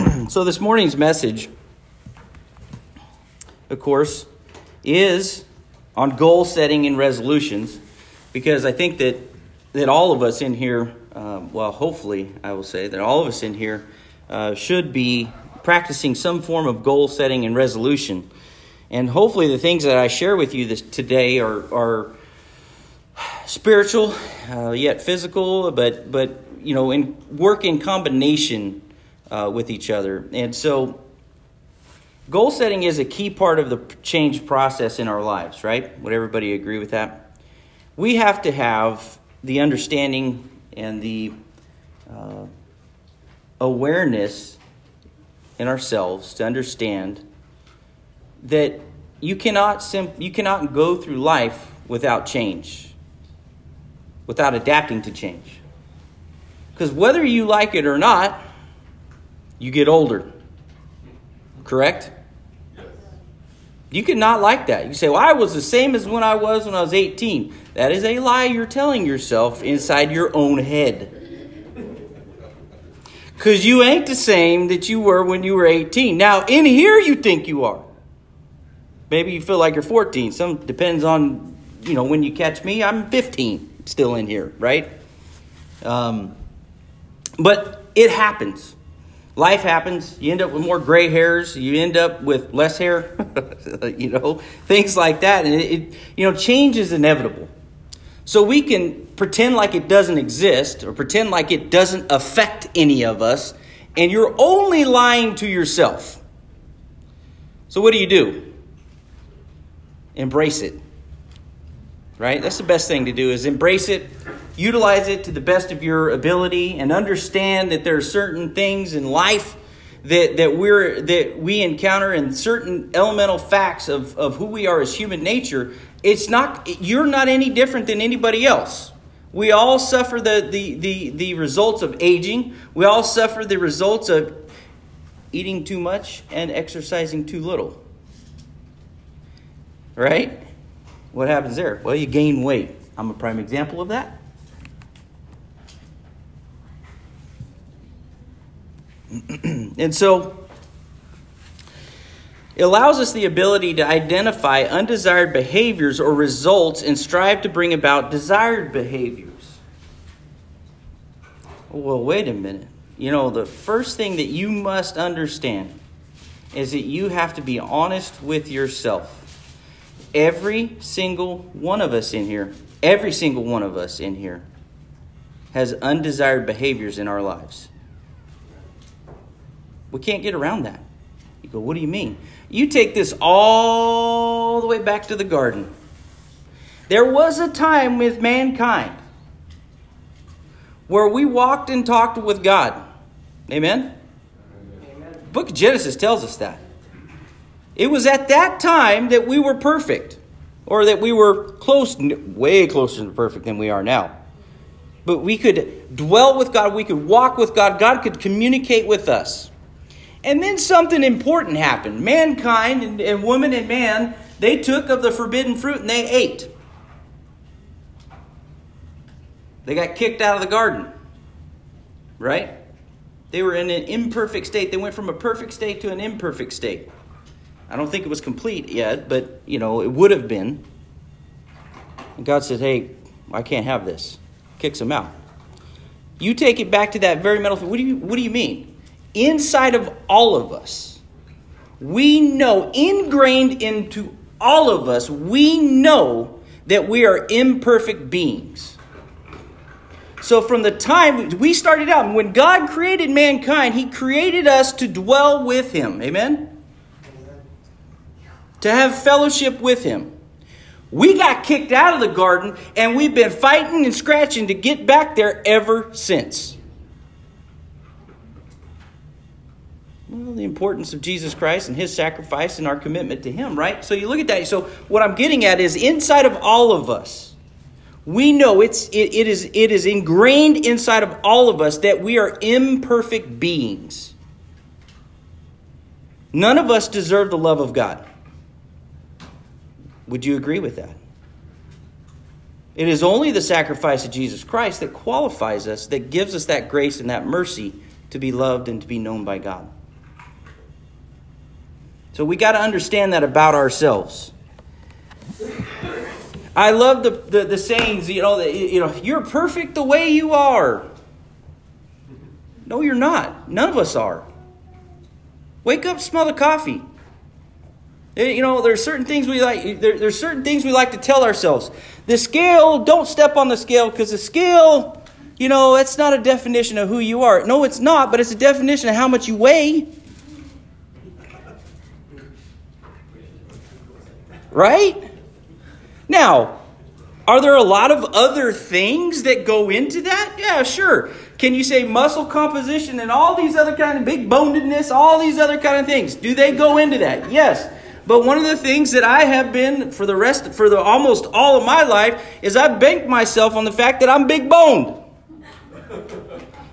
so, this morning's message, of course, is on goal setting and resolutions because I think that, that all of us in here, uh, well, hopefully, I will say that all of us in here uh, should be practicing some form of goal setting and resolution. And hopefully, the things that I share with you this, today are, are spiritual, uh, yet physical, but, but you know, in, work in combination uh, with each other. And so, goal setting is a key part of the change process in our lives, right? Would everybody agree with that? We have to have the understanding and the uh, awareness in ourselves to understand that you cannot sim- you cannot go through life without change, without adapting to change. Because whether you like it or not, you get older. Correct? You cannot like that. You say, Well, I was the same as when I was when I was 18. That is a lie you're telling yourself inside your own head. Because you ain't the same that you were when you were 18. Now, in here, you think you are. Maybe you feel like you're 14. Some depends on, you know, when you catch me, I'm 15 still in here, right? Um, but it happens. Life happens. You end up with more gray hairs. You end up with less hair. you know, things like that. And it, it, you know, change is inevitable. So we can pretend like it doesn't exist or pretend like it doesn't affect any of us, and you're only lying to yourself. So what do you do? Embrace it. Right? That's the best thing to do is embrace it utilize it to the best of your ability and understand that there are certain things in life that, that we're that we encounter and certain elemental facts of, of who we are as human nature. It's not you're not any different than anybody else. We all suffer the, the, the, the results of aging. We all suffer the results of eating too much and exercising too little. Right what happens there well you gain weight i'm a prime example of that and so it allows us the ability to identify undesired behaviors or results and strive to bring about desired behaviors. Well, wait a minute. You know, the first thing that you must understand is that you have to be honest with yourself. Every single one of us in here, every single one of us in here has undesired behaviors in our lives. We can't get around that. You go, what do you mean? You take this all the way back to the garden. There was a time with mankind where we walked and talked with God. Amen? Amen? book of Genesis tells us that. It was at that time that we were perfect, or that we were close, way closer to perfect than we are now. But we could dwell with God, we could walk with God, God could communicate with us. And then something important happened. Mankind and, and woman and man, they took of the forbidden fruit and they ate. They got kicked out of the garden. Right? They were in an imperfect state. They went from a perfect state to an imperfect state. I don't think it was complete yet, but you know, it would have been. And God said, Hey, I can't have this. Kicks him out. You take it back to that very metal thing. What do you what do you mean? inside of all of us, we know, ingrained into all of us, we know that we are imperfect beings. So, from the time we started out, when God created mankind, He created us to dwell with Him. Amen? To have fellowship with Him. We got kicked out of the garden, and we've been fighting and scratching to get back there ever since. Well, the importance of Jesus Christ and his sacrifice and our commitment to him, right? So you look at that. So what I'm getting at is inside of all of us, we know it's it, it is it is ingrained inside of all of us that we are imperfect beings. None of us deserve the love of God. Would you agree with that? It is only the sacrifice of Jesus Christ that qualifies us, that gives us that grace and that mercy to be loved and to be known by God. So we got to understand that about ourselves. I love the, the, the sayings, you know, that, you know, you're perfect the way you are. No, you're not. None of us are. Wake up, smell the coffee. You know, there's certain things we like. There, there's certain things we like to tell ourselves. The scale, don't step on the scale because the scale, you know, it's not a definition of who you are. No, it's not, but it's a definition of how much you weigh. Right? Now, are there a lot of other things that go into that? Yeah, sure. Can you say muscle composition and all these other kind of big bonedness, all these other kind of things? Do they go into that? Yes. But one of the things that I have been for the rest for the almost all of my life is I banked myself on the fact that I'm big boned.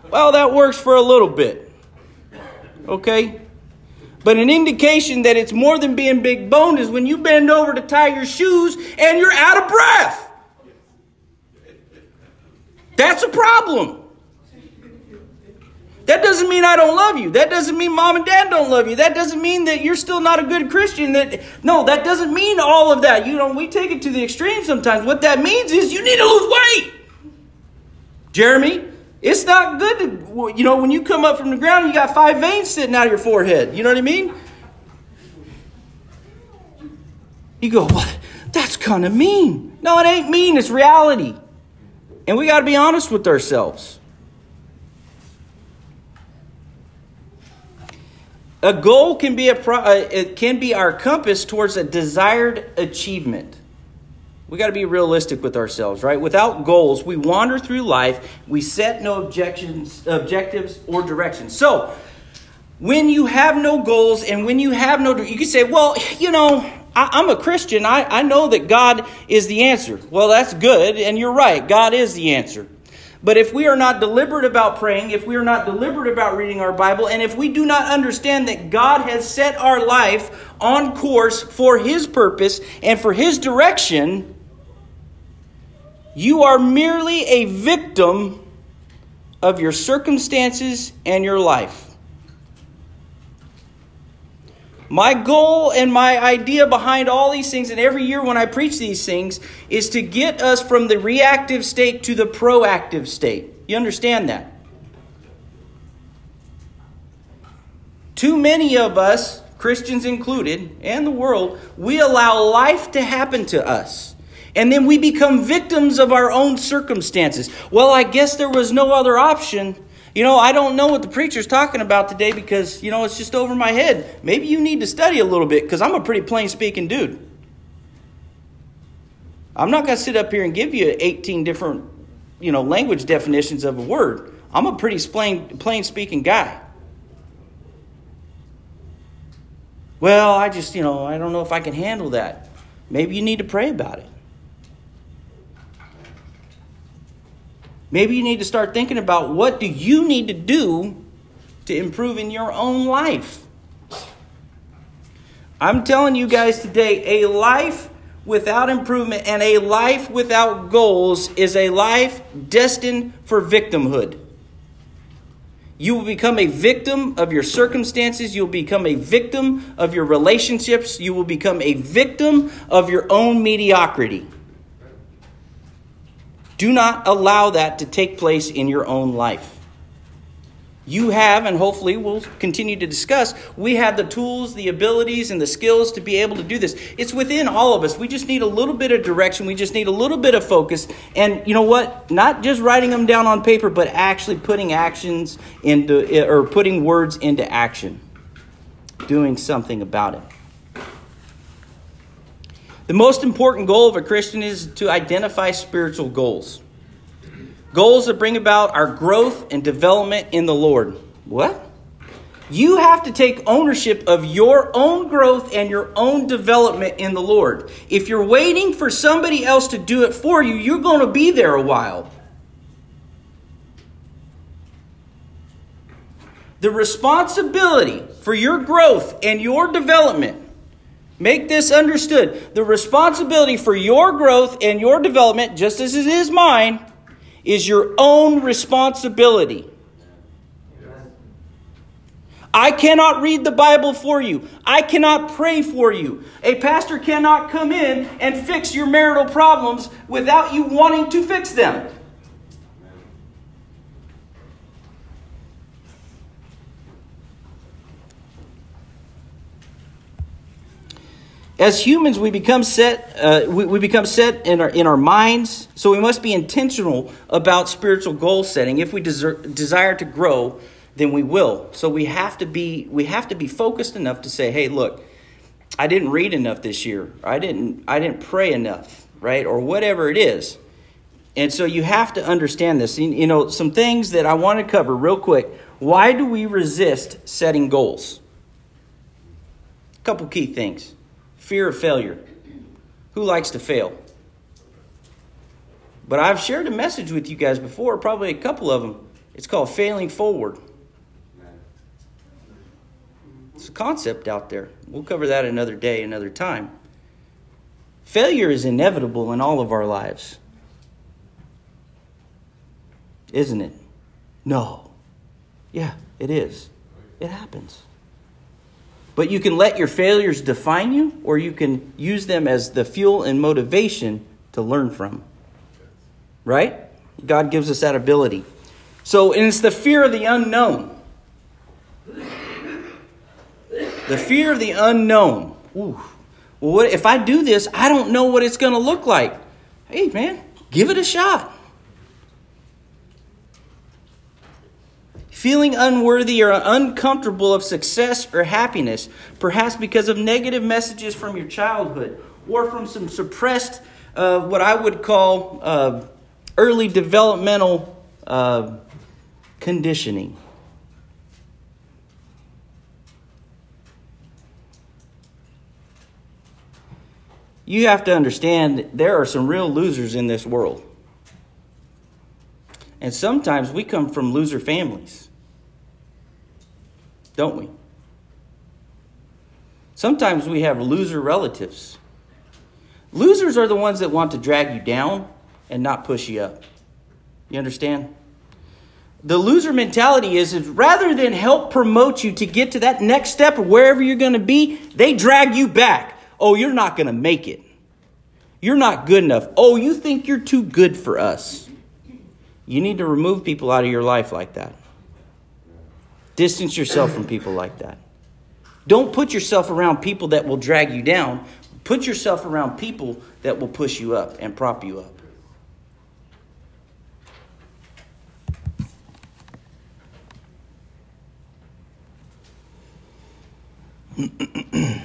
Well, that works for a little bit. Okay? But an indication that it's more than being big boned is when you bend over to tie your shoes and you're out of breath. That's a problem. That doesn't mean I don't love you. That doesn't mean mom and dad don't love you. That doesn't mean that you're still not a good Christian. That no, that doesn't mean all of that. You know, we take it to the extreme sometimes. What that means is you need to lose weight. Jeremy, it's not good to you know when you come up from the ground, you got five veins sitting out of your forehead. You know what I mean? You go, what? that's kind of mean. No, it ain't mean. It's reality, and we got to be honest with ourselves. A goal can be a pro, uh, it can be our compass towards a desired achievement. We got to be realistic with ourselves, right? Without goals, we wander through life. We set no objections, objectives or directions. So, when you have no goals and when you have no, you can say, well, you know, I, am a Christian. I, I know that God is the answer. Well, that's good, and you're right. God is the answer. But if we are not deliberate about praying, if we are not deliberate about reading our Bible, and if we do not understand that God has set our life on course for His purpose and for His direction, you are merely a victim of your circumstances and your life. My goal and my idea behind all these things, and every year when I preach these things, is to get us from the reactive state to the proactive state. You understand that? Too many of us, Christians included, and the world, we allow life to happen to us. And then we become victims of our own circumstances. Well, I guess there was no other option. You know, I don't know what the preacher's talking about today because, you know, it's just over my head. Maybe you need to study a little bit because I'm a pretty plain speaking dude. I'm not going to sit up here and give you 18 different, you know, language definitions of a word. I'm a pretty plain, plain speaking guy. Well, I just, you know, I don't know if I can handle that. Maybe you need to pray about it. Maybe you need to start thinking about what do you need to do to improve in your own life. I'm telling you guys today, a life without improvement and a life without goals is a life destined for victimhood. You will become a victim of your circumstances. You'll become a victim of your relationships. You will become a victim of your own mediocrity. Do not allow that to take place in your own life. You have, and hopefully we'll continue to discuss, we have the tools, the abilities, and the skills to be able to do this. It's within all of us. We just need a little bit of direction. We just need a little bit of focus. And you know what? Not just writing them down on paper, but actually putting actions into, or putting words into action. Doing something about it. The most important goal of a Christian is to identify spiritual goals. Goals that bring about our growth and development in the Lord. What? You have to take ownership of your own growth and your own development in the Lord. If you're waiting for somebody else to do it for you, you're going to be there a while. The responsibility for your growth and your development Make this understood. The responsibility for your growth and your development, just as it is mine, is your own responsibility. I cannot read the Bible for you. I cannot pray for you. A pastor cannot come in and fix your marital problems without you wanting to fix them. As humans, we become set. Uh, we, we become set in our in our minds. So we must be intentional about spiritual goal setting. If we desire, desire to grow, then we will. So we have to be we have to be focused enough to say, "Hey, look, I didn't read enough this year. I didn't I didn't pray enough, right? Or whatever it is." And so you have to understand this. You know, some things that I want to cover real quick. Why do we resist setting goals? A couple key things. Fear of failure. Who likes to fail? But I've shared a message with you guys before, probably a couple of them. It's called failing forward. It's a concept out there. We'll cover that another day, another time. Failure is inevitable in all of our lives. Isn't it? No. Yeah, it is. It happens. But you can let your failures define you, or you can use them as the fuel and motivation to learn from. Right? God gives us that ability. So, and it's the fear of the unknown. The fear of the unknown. Ooh. Well, what, if I do this, I don't know what it's going to look like. Hey, man, give it a shot. Feeling unworthy or uncomfortable of success or happiness, perhaps because of negative messages from your childhood or from some suppressed, uh, what I would call uh, early developmental uh, conditioning. You have to understand there are some real losers in this world. And sometimes we come from loser families don't we? Sometimes we have loser relatives. Losers are the ones that want to drag you down and not push you up. You understand? The loser mentality is, is rather than help promote you to get to that next step or wherever you're going to be, they drag you back. Oh, you're not going to make it. You're not good enough. Oh, you think you're too good for us. You need to remove people out of your life like that. Distance yourself from people like that. Don't put yourself around people that will drag you down. Put yourself around people that will push you up and prop you up.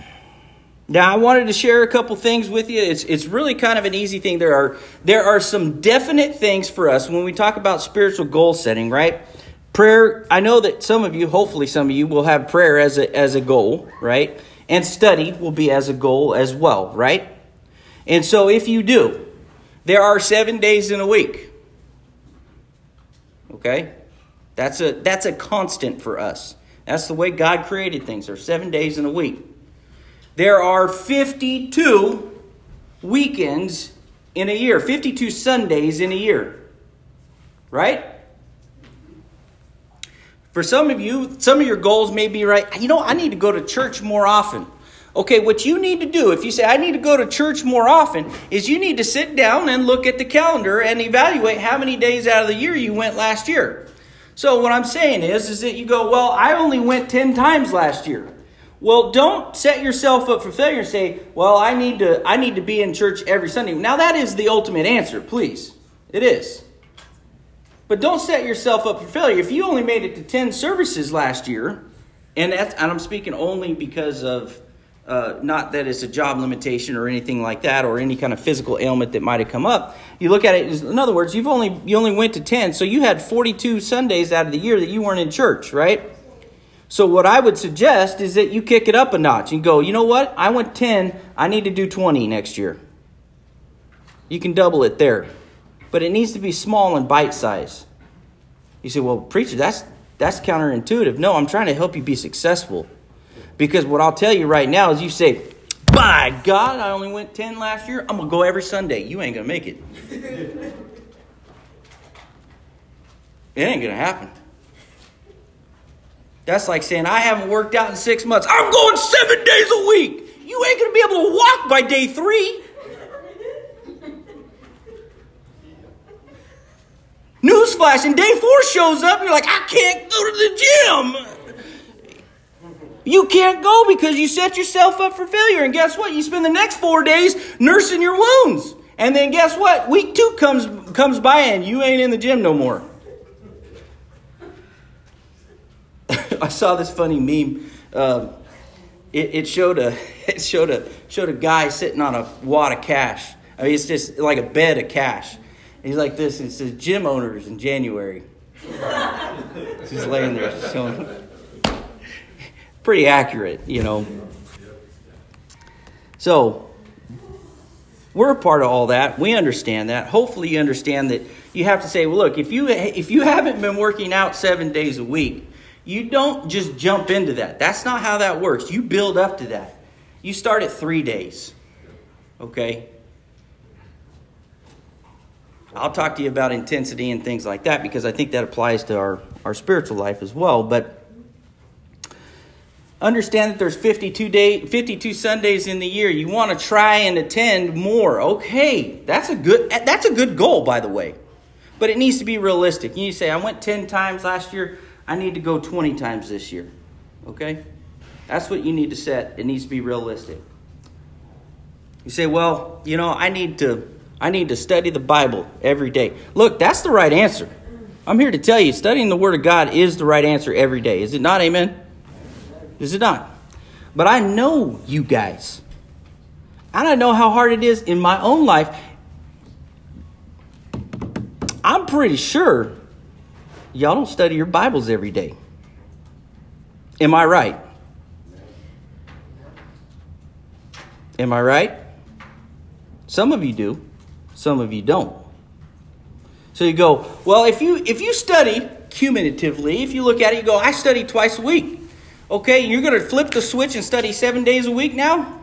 now I wanted to share a couple things with you. It's it's really kind of an easy thing. There are there are some definite things for us when we talk about spiritual goal setting, right? Prayer, I know that some of you, hopefully some of you, will have prayer as a, as a goal, right? And study will be as a goal as well, right? And so if you do, there are seven days in a week. Okay? That's a that's a constant for us. That's the way God created things. There are seven days in a week. There are 52 weekends in a year, 52 Sundays in a year. Right? For some of you, some of your goals may be right. You know, I need to go to church more often. Okay, what you need to do, if you say, I need to go to church more often, is you need to sit down and look at the calendar and evaluate how many days out of the year you went last year. So what I'm saying is, is that you go, well, I only went 10 times last year. Well, don't set yourself up for failure and say, well, I need to, I need to be in church every Sunday. Now that is the ultimate answer, please. It is. But don't set yourself up for failure. If you only made it to 10 services last year, and, that's, and I'm speaking only because of uh, not that it's a job limitation or anything like that or any kind of physical ailment that might have come up. You look at it, in other words, you've only, you only went to 10, so you had 42 Sundays out of the year that you weren't in church, right? So what I would suggest is that you kick it up a notch and go, you know what? I went 10, I need to do 20 next year. You can double it there but it needs to be small and bite size. You say, well, preacher, that's that's counterintuitive. No, I'm trying to help you be successful. Because what I'll tell you right now is you say, by God, I only went 10 last year. I'm going to go every Sunday. You ain't going to make it. it ain't going to happen. That's like saying, I haven't worked out in six months. I'm going seven days a week. You ain't going to be able to walk by day three. Newsflash, and day four shows up, you're like, I can't go to the gym. You can't go because you set yourself up for failure. And guess what? You spend the next four days nursing your wounds. And then guess what? Week two comes comes by and you ain't in the gym no more. I saw this funny meme. Uh, it, it, showed a it showed a showed a guy sitting on a wad of cash. I mean, it's just like a bed of cash, He's like this. And it says gym owners in January. He's laying there showing. Pretty accurate, you know. So we're a part of all that. We understand that. Hopefully, you understand that you have to say, well, look, if you if you haven't been working out seven days a week, you don't just jump into that. That's not how that works. You build up to that. You start at three days. Okay? I'll talk to you about intensity and things like that because I think that applies to our, our spiritual life as well. But understand that there's 52 day 52 Sundays in the year. You want to try and attend more. Okay, that's a good that's a good goal by the way. But it needs to be realistic. You say I went 10 times last year, I need to go 20 times this year. Okay? That's what you need to set. It needs to be realistic. You say, "Well, you know, I need to I need to study the Bible every day. Look, that's the right answer. I'm here to tell you, studying the Word of God is the right answer every day. Is it not? Amen? Is it not? But I know you guys. And I know how hard it is in my own life. I'm pretty sure y'all don't study your Bibles every day. Am I right? Am I right? Some of you do. Some of you don't. So you go, well, if you if you study cumulatively, if you look at it, you go, I study twice a week. Okay, you're going to flip the switch and study seven days a week now?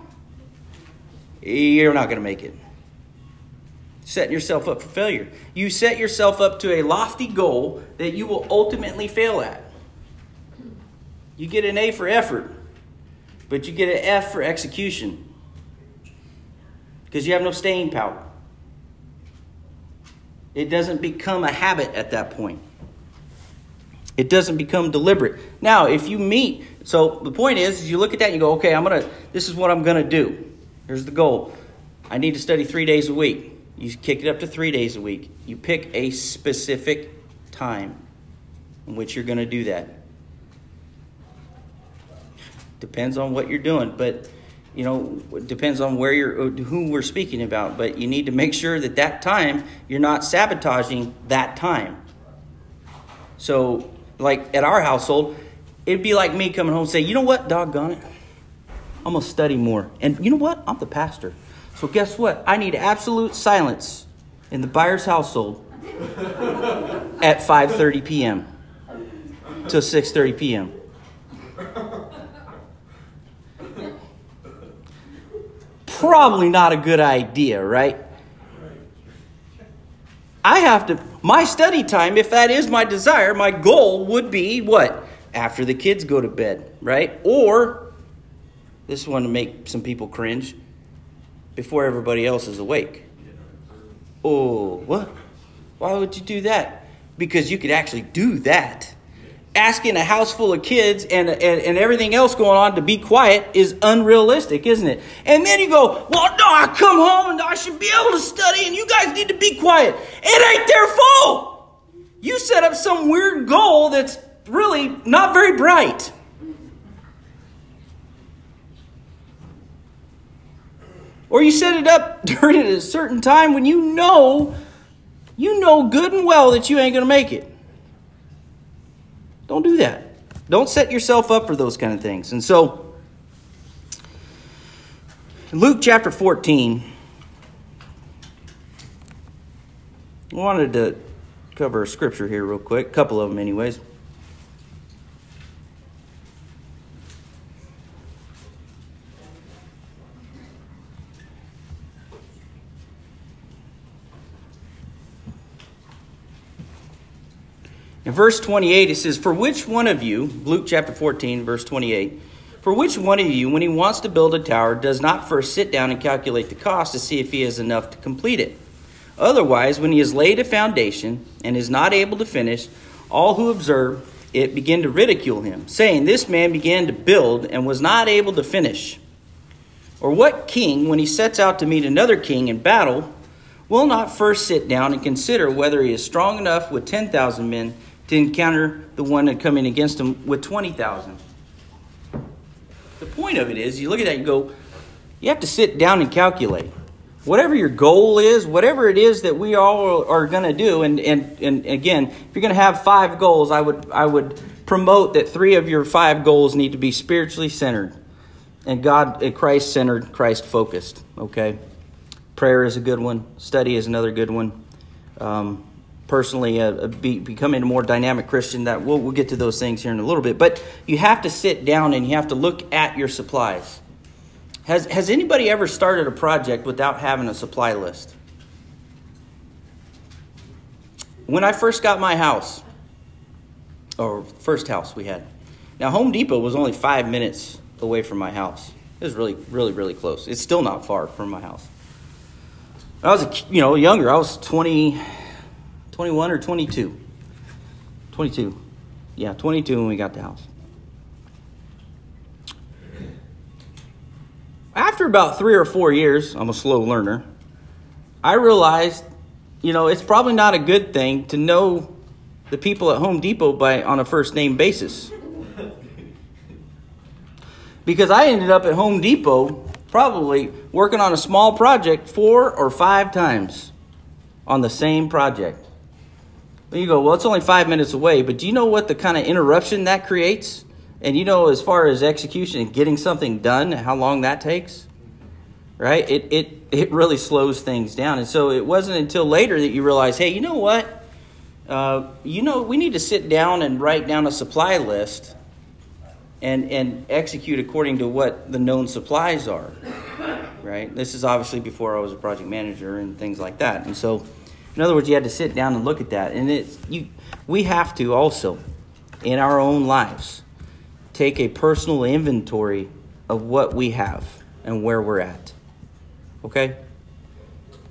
You're not going to make it. Setting yourself up for failure. You set yourself up to a lofty goal that you will ultimately fail at. You get an A for effort, but you get an F for execution because you have no staying power. It doesn't become a habit at that point. It doesn't become deliberate. Now, if you meet, so the point is, you look at that and you go, okay, I'm gonna. This is what I'm gonna do. Here's the goal. I need to study three days a week. You kick it up to three days a week. You pick a specific time in which you're to do that. Depends on what you're doing, but you know, it depends on where you're, who we're speaking about, but you need to make sure that that time, you're not sabotaging that time. So, like at our household, it'd be like me coming home and say, you know what, doggone it, I'm to study more. And you know what? I'm the pastor. So guess what? I need absolute silence in the Byers household at 5.30 p.m. till 6.30 p.m. probably not a good idea, right? I have to, my study time, if that is my desire, my goal would be what? After the kids go to bed, right? Or, this one to make some people cringe, before everybody else is awake. Oh, what? Why would you do that? Because you could actually do that asking a house full of kids and, and, and, everything else going on to be quiet is unrealistic, isn't it? And then you go, well, no, I come home and I should be able to study and you guys need to be quiet. It ain't their fault. You set up some weird goal that's really not very bright. Or you set it up during a certain time when you know, you know good and well that you ain't going to make it. Don't do that. Don't set yourself up for those kind of things. And so, Luke chapter 14, I wanted to cover a scripture here real quick, a couple of them, anyways. In verse 28, it says, For which one of you, Luke chapter 14, verse 28, for which one of you, when he wants to build a tower, does not first sit down and calculate the cost to see if he has enough to complete it? Otherwise, when he has laid a foundation and is not able to finish, all who observe it begin to ridicule him, saying, This man began to build and was not able to finish. Or what king, when he sets out to meet another king in battle, will not first sit down and consider whether he is strong enough with 10,000 men to encounter the one that coming against him with 20,000? The point of it is, you look at that and go, you have to sit down and calculate. Whatever your goal is, whatever it is that we all are going to do, and, and, and again, if you're going to have five goals, I would, I would promote that three of your five goals need to be spiritually centered and God, and Christ centered, Christ focused. Okay? Prayer is a good one, study is another good one. Um, personally uh, be, becoming a more dynamic Christian. That we'll, we'll get to those things here in a little bit. But you have to sit down and you have to look at your supplies. Has, has anybody ever started a project without having a supply list? When I first got my house, or first house we had, now Home Depot was only five minutes away from my house. It was really, really, really close. It's still not far from my house. When I was, a, you know, younger. I was 20, 21 or 22. 22. Yeah, 22 when we got the house. After about three or four years, I'm a slow learner, I realized, you know, it's probably not a good thing to know the people at Home Depot by on a first name basis. Because I ended up at Home Depot probably working on a small project four or five times on the same project. You go, well, it's only five minutes away, but do you know what the kind of interruption that creates? And you know, as far as execution and getting something done, how long that takes? Right? It, it, it really slows things down. And so it wasn't until later that you realize, hey, you know what? Uh, you know, we need to sit down and write down a supply list and, and execute according to what the known supplies are. Right? This is obviously before I was a project manager and things like that. And so, in other words, you had to sit down and look at that. And it's, you, we have to also, in our own lives, take a personal inventory of what we have and where we're at. Okay?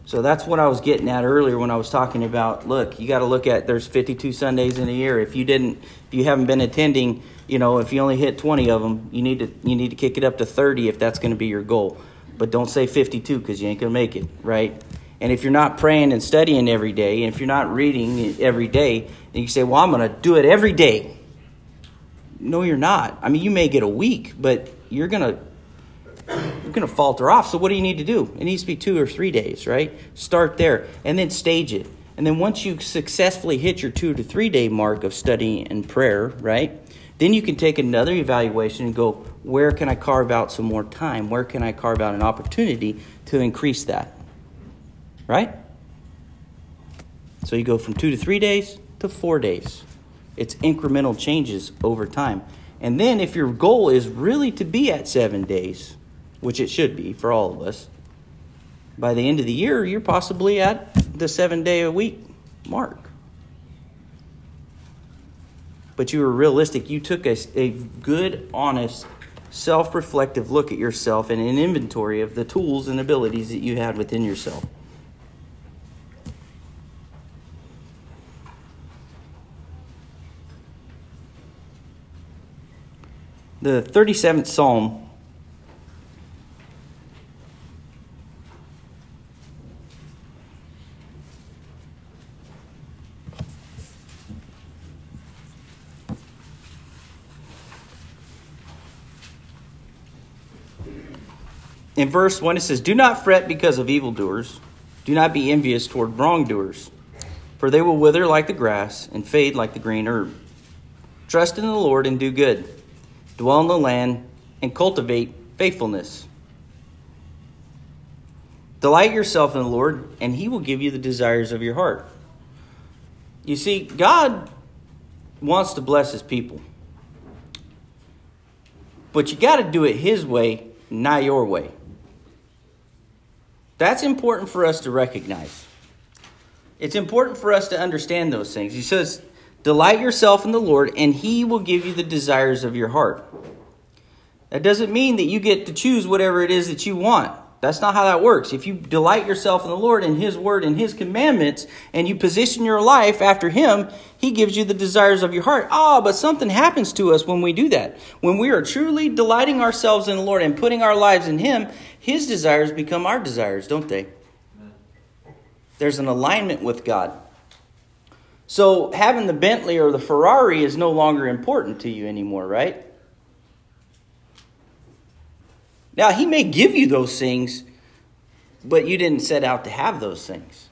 So that's what I was getting at earlier when I was talking about look, you got to look at there's 52 Sundays in a year. If you didn't if you haven't been attending, you know, if you only hit 20 of them, you need to you need to kick it up to 30 if that's going to be your goal. But don't say 52 cuz you ain't going to make it, right? And if you're not praying and studying every day, and if you're not reading every day, and you say, "Well, I'm going to do it every day." No, you're not. I mean, you may get a week, but you're going to you're going to falter off. So what do you need to do? It needs to be two or three days, right? Start there and then stage it. And then once you successfully hit your two to three day mark of study and prayer, right? Then you can take another evaluation and go, where can I carve out some more time? Where can I carve out an opportunity to increase that? Right? So you go from two to three days to four days. It's incremental changes over time. And then if your goal is really to be at seven days, which it should be for all of us, by the end of the year, you're possibly at the seven day a week mark. But you were realistic. You took a, a good, honest, self reflective look at yourself and an inventory of the tools and abilities that you had within yourself. The 37th Psalm. In verse 1, it says, Do not fret because of evildoers, do not be envious toward wrongdoers, for they will wither like the grass and fade like the green herb. Trust in the Lord and do good, dwell in the land and cultivate faithfulness. Delight yourself in the Lord, and he will give you the desires of your heart. You see, God wants to bless his people. But you got to do it his way, not your way. That's important for us to recognize. It's important for us to understand those things. He says, Delight yourself in the Lord, and he will give you the desires of your heart. That doesn't mean that you get to choose whatever it is that you want. That's not how that works. If you delight yourself in the Lord and His Word and His commandments, and you position your life after Him, He gives you the desires of your heart. Ah, but something happens to us when we do that. When we are truly delighting ourselves in the Lord and putting our lives in Him, His desires become our desires, don't they? There's an alignment with God. So having the Bentley or the Ferrari is no longer important to you anymore, right? Now, he may give you those things, but you didn't set out to have those things.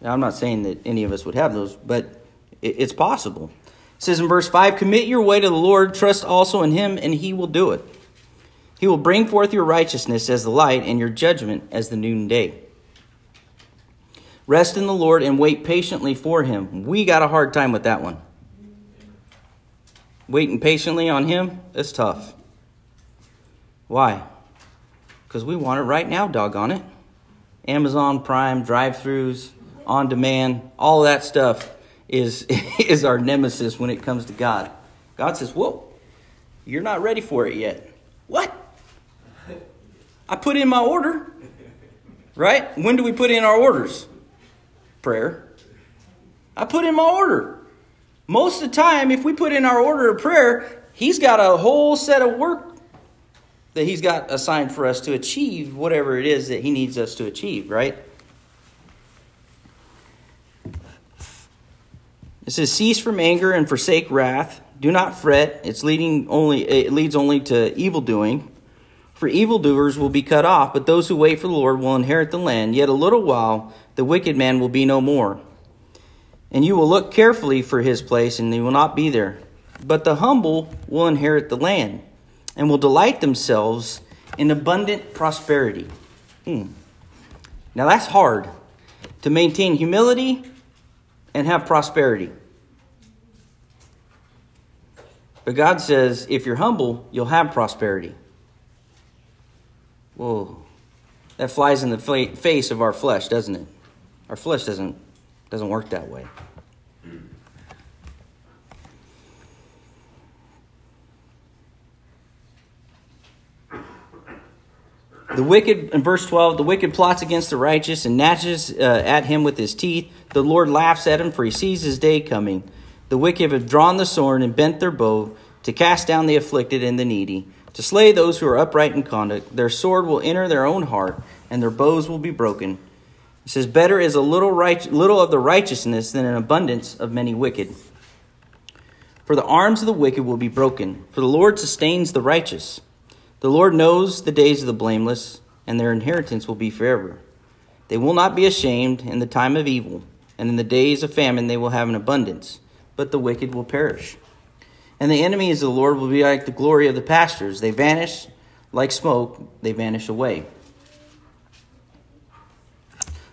Now, I'm not saying that any of us would have those, but it's possible. It says in verse 5 Commit your way to the Lord, trust also in him, and he will do it. He will bring forth your righteousness as the light and your judgment as the noonday. Rest in the Lord and wait patiently for him. We got a hard time with that one. Waiting patiently on him, that's tough. Why? because we want it right now, doggone it. Amazon Prime, drive throughs, on demand, all that stuff is, is our nemesis when it comes to God. God says, Whoa, you're not ready for it yet. What? I put in my order. Right? When do we put in our orders? Prayer. I put in my order. Most of the time, if we put in our order of prayer, He's got a whole set of work that He's got assigned for us to achieve whatever it is that He needs us to achieve, right? It says, "Cease from anger and forsake wrath. Do not fret; it's leading only it leads only to evil doing. For evildoers will be cut off, but those who wait for the Lord will inherit the land. Yet a little while, the wicked man will be no more, and you will look carefully for his place, and he will not be there. But the humble will inherit the land." and will delight themselves in abundant prosperity. Hmm. Now that's hard to maintain humility and have prosperity. But God says if you're humble, you'll have prosperity. Whoa. That flies in the face of our flesh, doesn't it? Our flesh doesn't doesn't work that way. The wicked, in verse 12, the wicked plots against the righteous and gnashes uh, at him with his teeth. The Lord laughs at him, for he sees his day coming. The wicked have drawn the sword and bent their bow to cast down the afflicted and the needy, to slay those who are upright in conduct. Their sword will enter their own heart, and their bows will be broken. It says, Better is a little, right, little of the righteousness than an abundance of many wicked. For the arms of the wicked will be broken, for the Lord sustains the righteous. The Lord knows the days of the blameless, and their inheritance will be forever. They will not be ashamed in the time of evil, and in the days of famine they will have an abundance, but the wicked will perish. And the enemies of the Lord will be like the glory of the pastures. They vanish like smoke, they vanish away.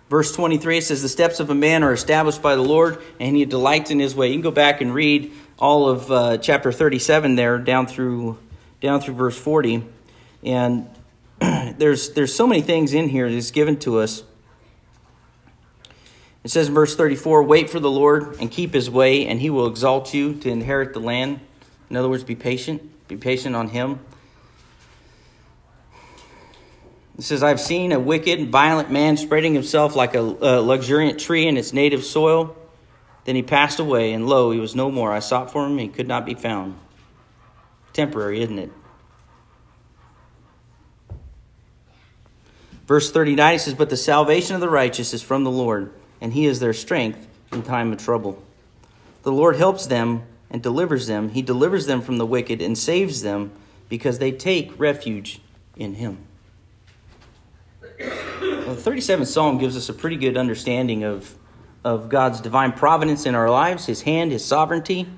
Verse 23 says, The steps of a man are established by the Lord, and he delights in his way. You can go back and read all of uh, chapter 37 there, down through, down through verse 40. And there's, there's so many things in here that's given to us. It says in verse 34 Wait for the Lord and keep his way, and he will exalt you to inherit the land. In other words, be patient. Be patient on him. It says, I've seen a wicked, and violent man spreading himself like a, a luxuriant tree in its native soil. Then he passed away, and lo, he was no more. I sought for him, and he could not be found. Temporary, isn't it? Verse 39 he says, But the salvation of the righteous is from the Lord, and he is their strength in time of trouble. The Lord helps them and delivers them. He delivers them from the wicked and saves them because they take refuge in him. Well, the 37th Psalm gives us a pretty good understanding of, of God's divine providence in our lives, his hand, his sovereignty,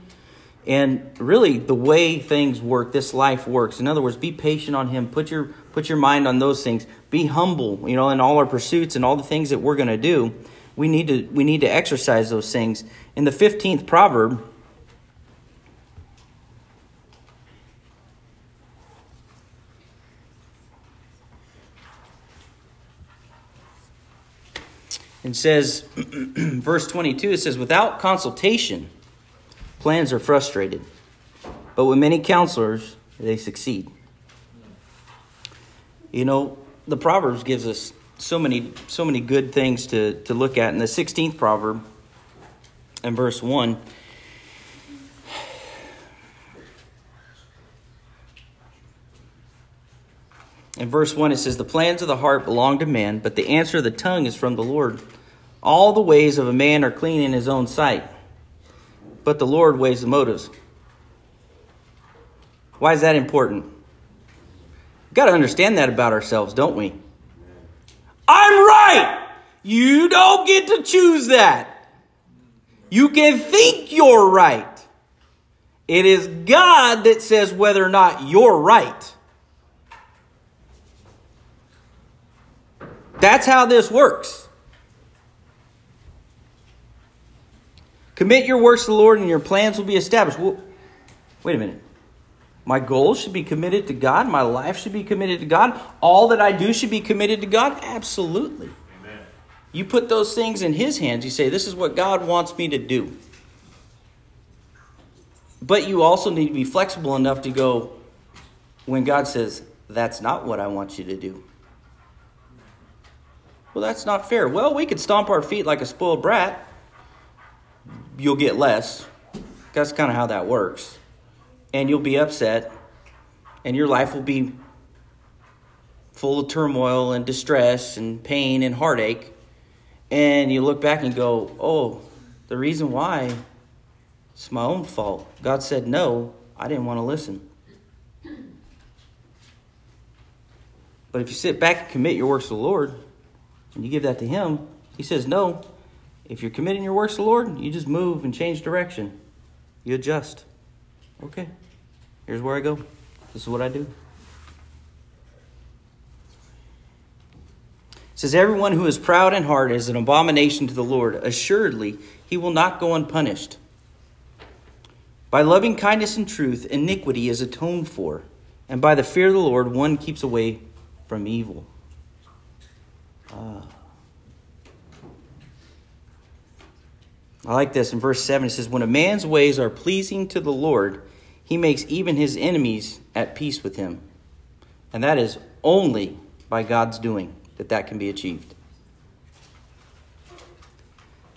and really the way things work, this life works. In other words, be patient on him. Put your put your mind on those things be humble, you know, in all our pursuits and all the things that we're going to do. We need to we need to exercise those things. In the 15th proverb, it says verse 22 it says without consultation plans are frustrated. But with many counselors, they succeed. You know, the Proverbs gives us so many so many good things to, to look at. In the 16th proverb, in verse 1, In verse 1, it says, The plans of the heart belong to man, but the answer of the tongue is from the Lord. All the ways of a man are clean in his own sight, but the Lord weighs the motives. Why is that important? We've got to understand that about ourselves, don't we? I'm right! You don't get to choose that. You can think you're right. It is God that says whether or not you're right. That's how this works. Commit your works to the Lord and your plans will be established. Well, wait a minute. My goals should be committed to God. My life should be committed to God. All that I do should be committed to God. Absolutely. Amen. You put those things in His hands. You say, This is what God wants me to do. But you also need to be flexible enough to go, when God says, That's not what I want you to do. Well, that's not fair. Well, we could stomp our feet like a spoiled brat. You'll get less. That's kind of how that works. And you'll be upset, and your life will be full of turmoil and distress and pain and heartache. And you look back and go, oh, the reason why it's my own fault. God said no, I didn't want to listen. But if you sit back and commit your works to the Lord, and you give that to Him, He says, No. If you're committing your works to the Lord, you just move and change direction. You adjust. Okay, here's where I go. This is what I do. It says, Everyone who is proud in heart is an abomination to the Lord. Assuredly, he will not go unpunished. By loving kindness and truth, iniquity is atoned for, and by the fear of the Lord, one keeps away from evil. Uh, I like this in verse 7. It says, When a man's ways are pleasing to the Lord, he makes even his enemies at peace with him. And that is only by God's doing that that can be achieved.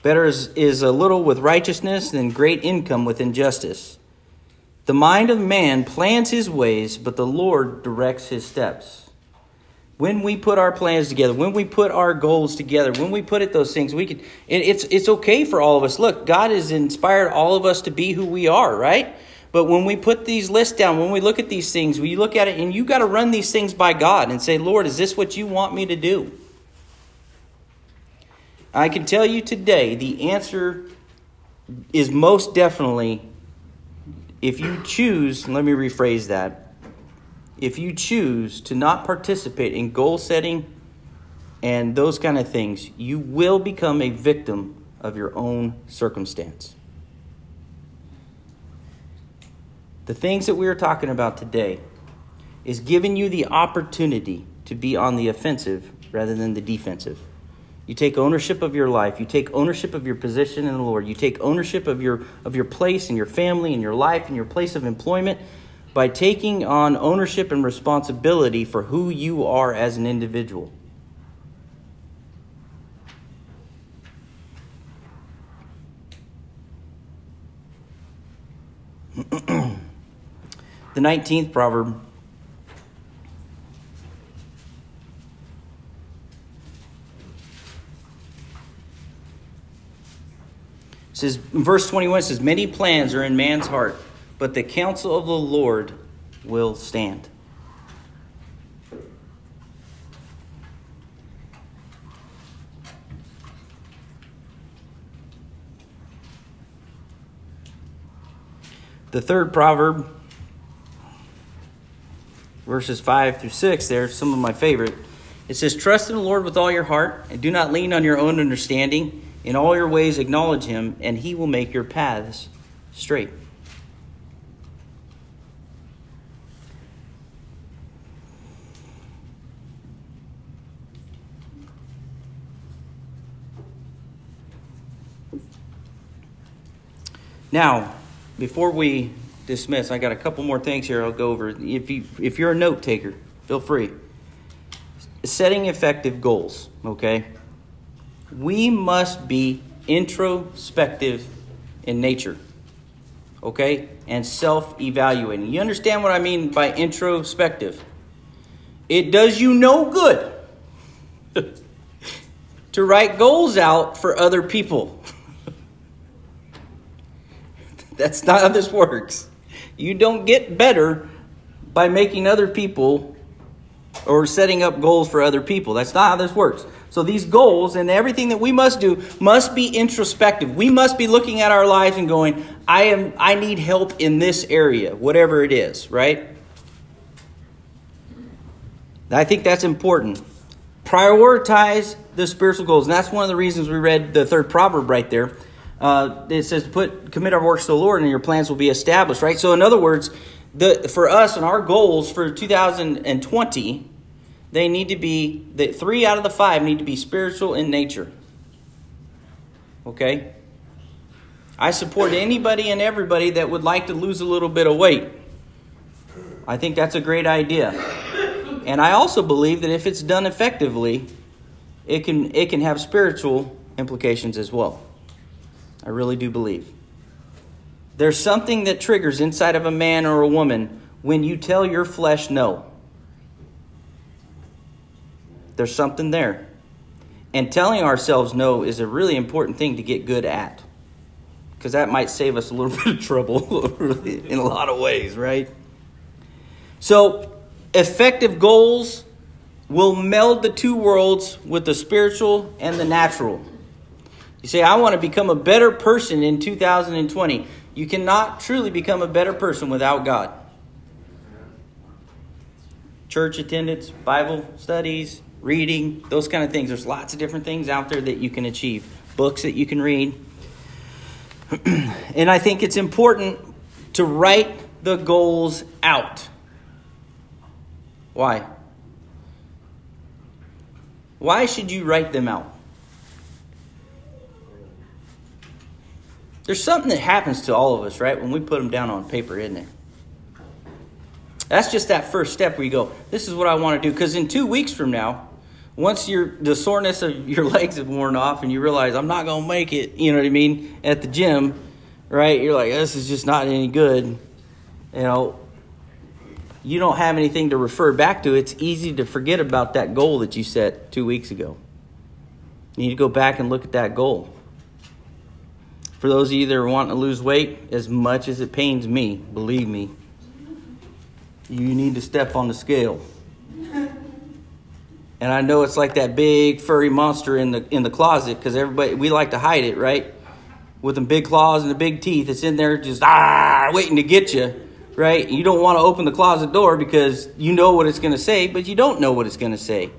Better is, is a little with righteousness than great income with injustice. The mind of man plans his ways, but the Lord directs his steps when we put our plans together, when we put our goals together, when we put it those things, we can. It, it's it's okay for all of us. Look, God has inspired all of us to be who we are, right? But when we put these lists down, when we look at these things, we look at it, and you got to run these things by God and say, Lord, is this what you want me to do? I can tell you today, the answer is most definitely if you choose. Let me rephrase that if you choose to not participate in goal setting and those kind of things, you will become a victim of your own circumstance. The things that we are talking about today is giving you the opportunity to be on the offensive rather than the defensive. You take ownership of your life. You take ownership of your position in the Lord. You take ownership of your, of your place and your family and your life and your place of employment by taking on ownership and responsibility for who you are as an individual. the 19th proverb says verse 21 says many plans are in man's heart but the counsel of the Lord will stand. The third proverb, verses 5 through 6, there, are some of my favorite. It says, Trust in the Lord with all your heart, and do not lean on your own understanding. In all your ways acknowledge him, and he will make your paths straight. Now, before we dismiss, I got a couple more things here I'll go over. If you if you're a note taker, feel free. Setting effective goals, okay? We must be introspective in nature. Okay? And self-evaluating. You understand what I mean by introspective? It does you no good to write goals out for other people. That's not how this works. You don't get better by making other people or setting up goals for other people. That's not how this works. So these goals and everything that we must do must be introspective. We must be looking at our lives and going, I am I need help in this area, whatever it is, right? I think that's important. Prioritize the spiritual goals. And that's one of the reasons we read the third proverb right there uh, it says put commit our works to the Lord and your plans will be established, right? So in other words, the for us and our goals for 2020, they need to be the three out of the five need to be spiritual in nature. Okay? I support anybody and everybody that would like to lose a little bit of weight. I think that's a great idea. And I also believe that if it's done effectively, it can it can have spiritual implications as well. I really do believe. There's something that triggers inside of a man or a woman when you tell your flesh no. There's something there. And telling ourselves no is a really important thing to get good at. Because that might save us a little bit of trouble in a lot of ways, right? So, effective goals will meld the two worlds with the spiritual and the natural. You say, I want to become a better person in 2020. You cannot truly become a better person without God. Church attendance, Bible studies, reading, those kind of things. There's lots of different things out there that you can achieve, books that you can read. and I think it's important to write the goals out. Why? Why should you write them out? There's something that happens to all of us, right, when we put them down on paper, isn't it? That's just that first step where you go, this is what I want to do. Because in two weeks from now, once your the soreness of your legs have worn off and you realize I'm not gonna make it, you know what I mean, at the gym, right? You're like, this is just not any good. You know, you don't have anything to refer back to. It's easy to forget about that goal that you set two weeks ago. You need to go back and look at that goal. For those of you that are wanting to lose weight, as much as it pains me, believe me, you need to step on the scale. And I know it's like that big furry monster in the in the closet because everybody we like to hide it, right? With them big claws and the big teeth, it's in there just ah waiting to get you, right? You don't want to open the closet door because you know what it's going to say, but you don't know what it's going to say.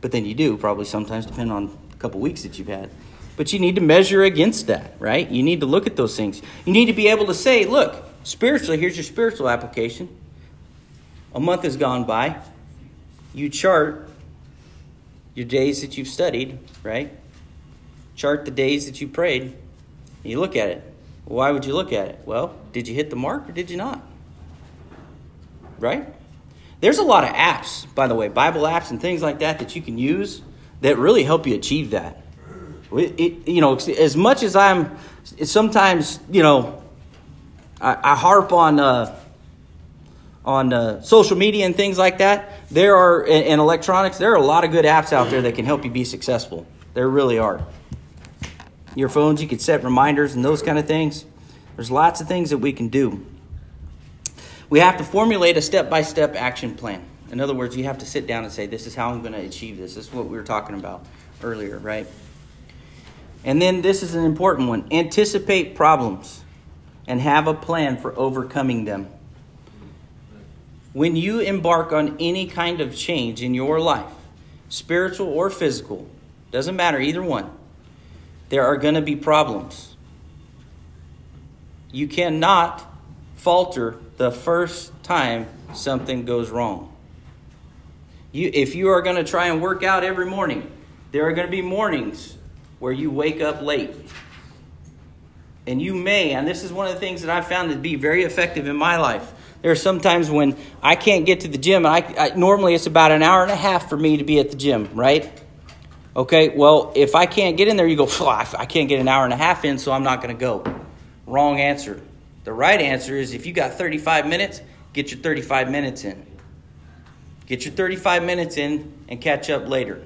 But then you do, probably sometimes, depending on a couple weeks that you've had. But you need to measure against that, right? You need to look at those things. You need to be able to say, look, spiritually, here's your spiritual application. A month has gone by. You chart your days that you've studied, right? Chart the days that you prayed. you look at it. Why would you look at it? Well, did you hit the mark or did you not? Right? There's a lot of apps, by the way, Bible apps and things like that that you can use that really help you achieve that. It, you know, as much as I'm sometimes, you know, I, I harp on uh, on uh, social media and things like that. There are in electronics. There are a lot of good apps out there that can help you be successful. There really are. Your phones, you can set reminders and those kind of things. There's lots of things that we can do. We have to formulate a step by step action plan. In other words, you have to sit down and say, This is how I'm going to achieve this. This is what we were talking about earlier, right? And then this is an important one anticipate problems and have a plan for overcoming them. When you embark on any kind of change in your life, spiritual or physical, doesn't matter, either one, there are going to be problems. You cannot falter the first time something goes wrong. You, if you are going to try and work out every morning, there are going to be mornings where you wake up late and you may, and this is one of the things that I've found to be very effective in my life. There are some times when I can't get to the gym, and I, I normally it's about an hour and a half for me to be at the gym, right? Okay, well, if I can't get in there, you go, I can't get an hour and a half in, so I'm not going to go. Wrong answer. The right answer is if you got 35 minutes, get your 35 minutes in. Get your 35 minutes in and catch up later.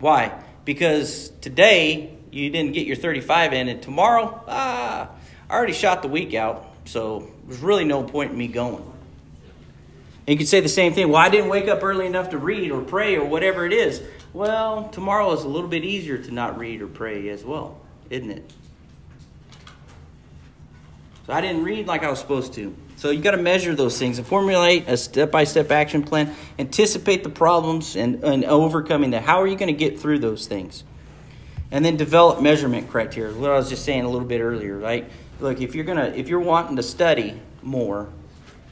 Why? Because today you didn't get your 35 in, and tomorrow, ah, I already shot the week out, so there's really no point in me going. And you could say the same thing. Well, I didn't wake up early enough to read or pray or whatever it is. Well, tomorrow is a little bit easier to not read or pray as well, isn't it? So I didn't read like I was supposed to. So you got to measure those things and formulate a step by step action plan. Anticipate the problems and, and overcoming that. How are you going to get through those things? And then develop measurement criteria. What I was just saying a little bit earlier, right? Look, if you're gonna if you're wanting to study more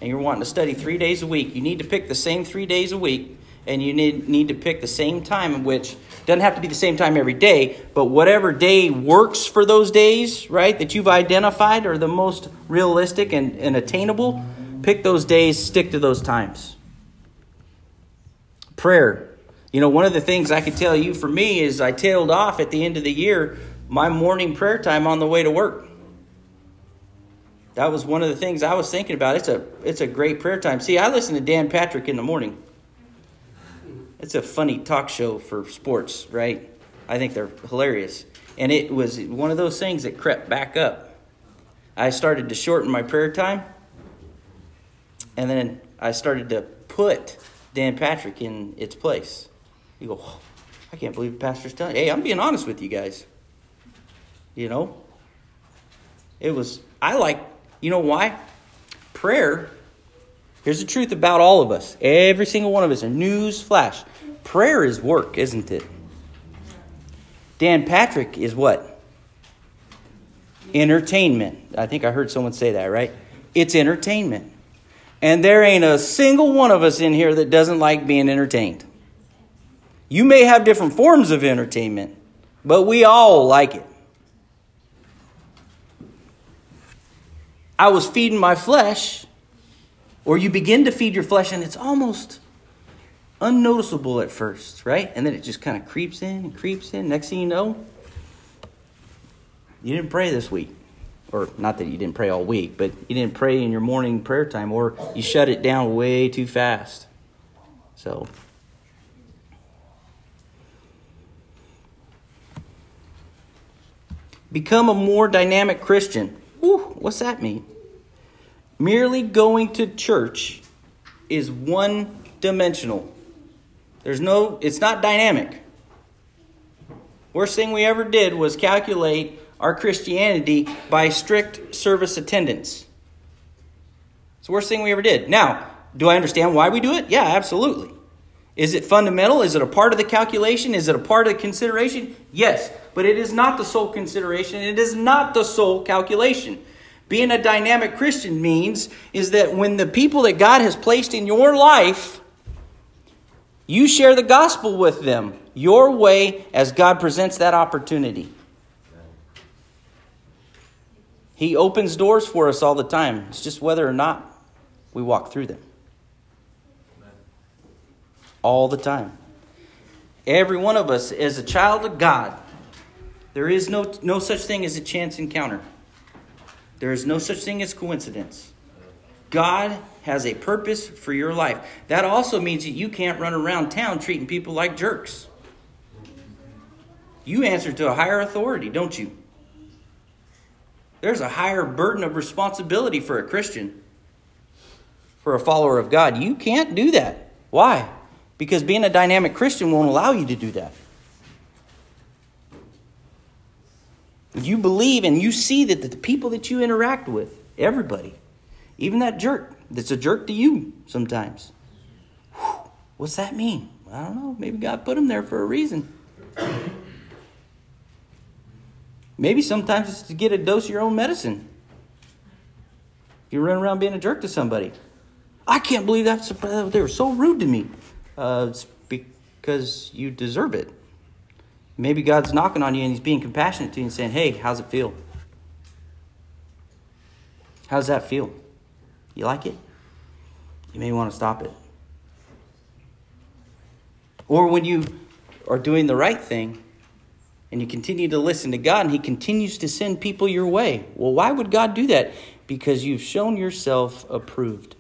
and you're wanting to study three days a week, you need to pick the same three days a week, and you need, need to pick the same time which doesn't have to be the same time every day, but whatever day works for those days, right, that you've identified are the most realistic and, and attainable, pick those days, stick to those times. Prayer. You know, one of the things I can tell you for me is I tailed off at the end of the year my morning prayer time on the way to work that was one of the things I was thinking about. It's a it's a great prayer time. See, I listen to Dan Patrick in the morning. It's a funny talk show for sports, right? I think they're hilarious. And it was one of those things that crept back up. I started to shorten my prayer time. And then I started to put Dan Patrick in its place. You go, I can't believe the pastor's telling. Hey, I'm being honest with you guys. You know, it was. I like you know why? Prayer, here's the truth about all of us. Every single one of us, a news flash. Prayer is work, isn't it? Dan Patrick is what? Entertainment. I think I heard someone say that, right? It's entertainment. And there ain't a single one of us in here that doesn't like being entertained. You may have different forms of entertainment, but we all like it. I was feeding my flesh, or you begin to feed your flesh and it's almost unnoticeable at first, right? And then it just kind of creeps in and creeps in. Next thing you know, you didn't pray this week. Or not that you didn't pray all week, but you didn't pray in your morning prayer time, or you shut it down way too fast. So, become a more dynamic Christian. Whew, what's that mean? Merely going to church is one dimensional. There's no, it's not dynamic. Worst thing we ever did was calculate our Christianity by strict service attendance. It's the worst thing we ever did. Now, do I understand why we do it? Yeah, absolutely. Is it fundamental? Is it a part of the calculation? Is it a part of the consideration? Yes, but it is not the sole consideration. It is not the sole calculation. Being a dynamic Christian means is that when the people that God has placed in your life, you share the gospel with them your way as God presents that opportunity. He opens doors for us all the time. It's just whether or not we walk through them. All the time. Every one of us is a child of God. There is no, no such thing as a chance encounter. There is no such thing as coincidence. God has a purpose for your life. That also means that you can't run around town treating people like jerks. You answer to a higher authority, don't you? There's a higher burden of responsibility for a Christian, for a follower of God. You can't do that. Why? Because being a dynamic Christian won't allow you to do that. You believe and you see that the people that you interact with, everybody, even that jerk that's a jerk to you sometimes. Whew, what's that mean? I don't know. Maybe God put him there for a reason. Maybe sometimes it's to get a dose of your own medicine. You run around being a jerk to somebody. I can't believe that's they were so rude to me. Uh, because you deserve it. Maybe God's knocking on you and He's being compassionate to you and saying, Hey, how's it feel? How does that feel? You like it? You may want to stop it. Or when you are doing the right thing and you continue to listen to God and He continues to send people your way. Well, why would God do that? Because you've shown yourself approved.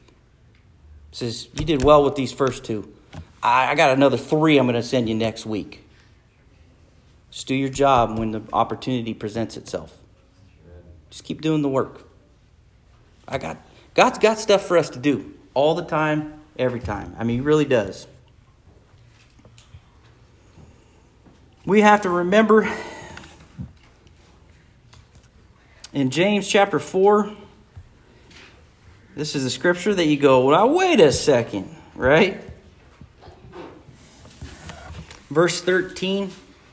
It says, You did well with these first two. I, got another three I'm going to send you next week. Just do your job when the opportunity presents itself. Just keep doing the work. I got God's got stuff for us to do all the time, every time. I mean, He really does. We have to remember in James chapter 4, this is a scripture that you go, well, wait a second, right? Verse 13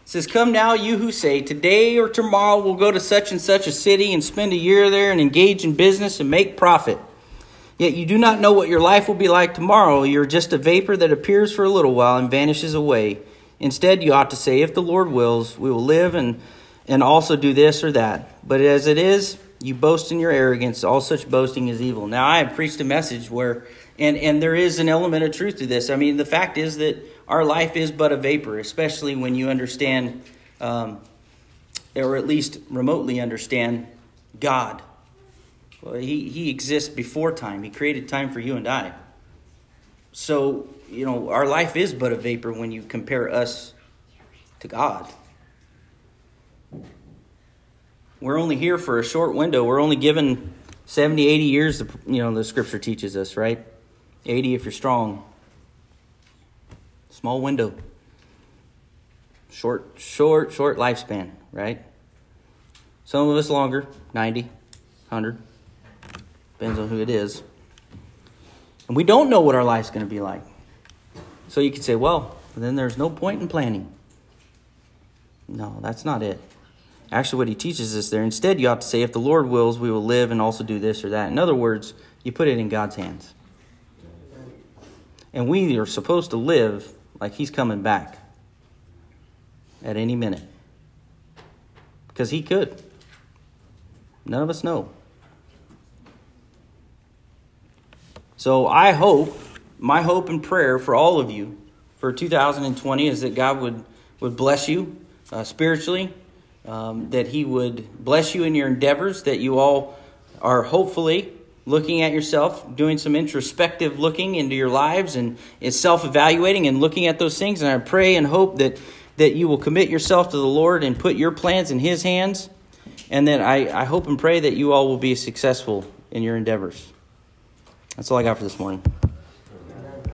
says, Come now, you who say, Today or tomorrow we'll go to such and such a city and spend a year there and engage in business and make profit. Yet you do not know what your life will be like tomorrow. You're just a vapor that appears for a little while and vanishes away. Instead, you ought to say, If the Lord wills, we will live and, and also do this or that. But as it is, you boast in your arrogance. All such boasting is evil. Now, I have preached a message where, and, and there is an element of truth to this. I mean, the fact is that our life is but a vapor, especially when you understand, um, or at least remotely understand, God. Well, he, he exists before time, He created time for you and I. So, you know, our life is but a vapor when you compare us to God. We're only here for a short window. We're only given 70, 80 years, you know, the scripture teaches us, right? 80 if you're strong. Small window. Short, short, short lifespan, right? Some of us longer, 90, 100. Depends on who it is. And we don't know what our life's going to be like. So you could say, well, then there's no point in planning. No, that's not it. Actually, what he teaches us there, instead, you ought to say, if the Lord wills, we will live and also do this or that. In other words, you put it in God's hands. And we are supposed to live like he's coming back at any minute. Because he could. None of us know. So I hope, my hope and prayer for all of you for 2020 is that God would, would bless you uh, spiritually, um, that He would bless you in your endeavors, that you all are hopefully looking at yourself, doing some introspective looking into your lives and self evaluating and looking at those things. And I pray and hope that, that you will commit yourself to the Lord and put your plans in His hands. And that I, I hope and pray that you all will be successful in your endeavors. That's all I got for this morning.